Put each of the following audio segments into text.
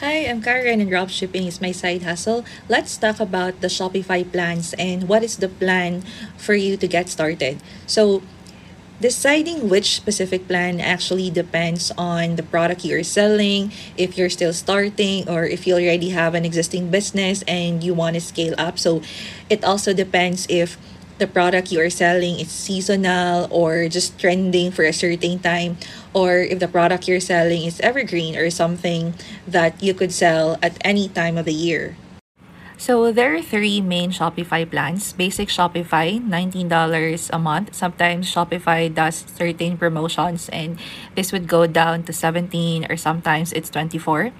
Hi, I'm Karen and dropshipping is my side hustle. Let's talk about the Shopify plans and what is the plan for you to get started. So, deciding which specific plan actually depends on the product you're selling, if you're still starting, or if you already have an existing business and you want to scale up. So, it also depends if the product you are selling is seasonal or just trending for a certain time or if the product you're selling is evergreen or something that you could sell at any time of the year. So there are three main Shopify plans. Basic Shopify, $19 a month. Sometimes Shopify does certain promotions and this would go down to 17 or sometimes it's 24.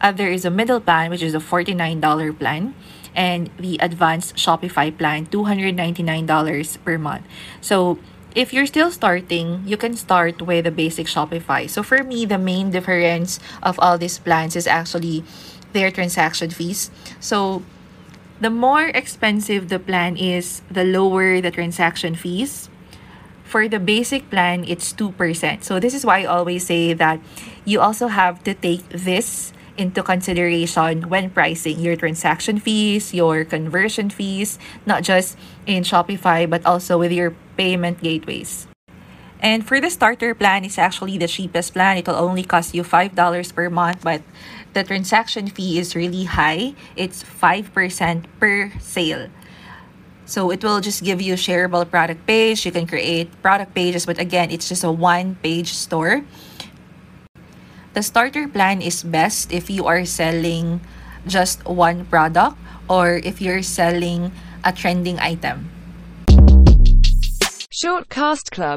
Uh, there is a middle plan which is a $49 plan and the advanced Shopify plan, $299 per month. So if you're still starting, you can start with the basic Shopify. So for me, the main difference of all these plans is actually their transaction fees. So the more expensive the plan is, the lower the transaction fees. For the basic plan, it's 2%. So this is why I always say that you also have to take this into consideration when pricing your transaction fees, your conversion fees, not just in Shopify, but also with your payment gateways. And for the starter plan, it's actually the cheapest plan. It'll only cost you $5 per month, but the transaction fee is really high. It's 5% per sale. So it will just give you shareable product page. You can create product pages, but again, it's just a one page store. The starter plan is best if you are selling just one product or if you're selling a trending item. Shortcast Club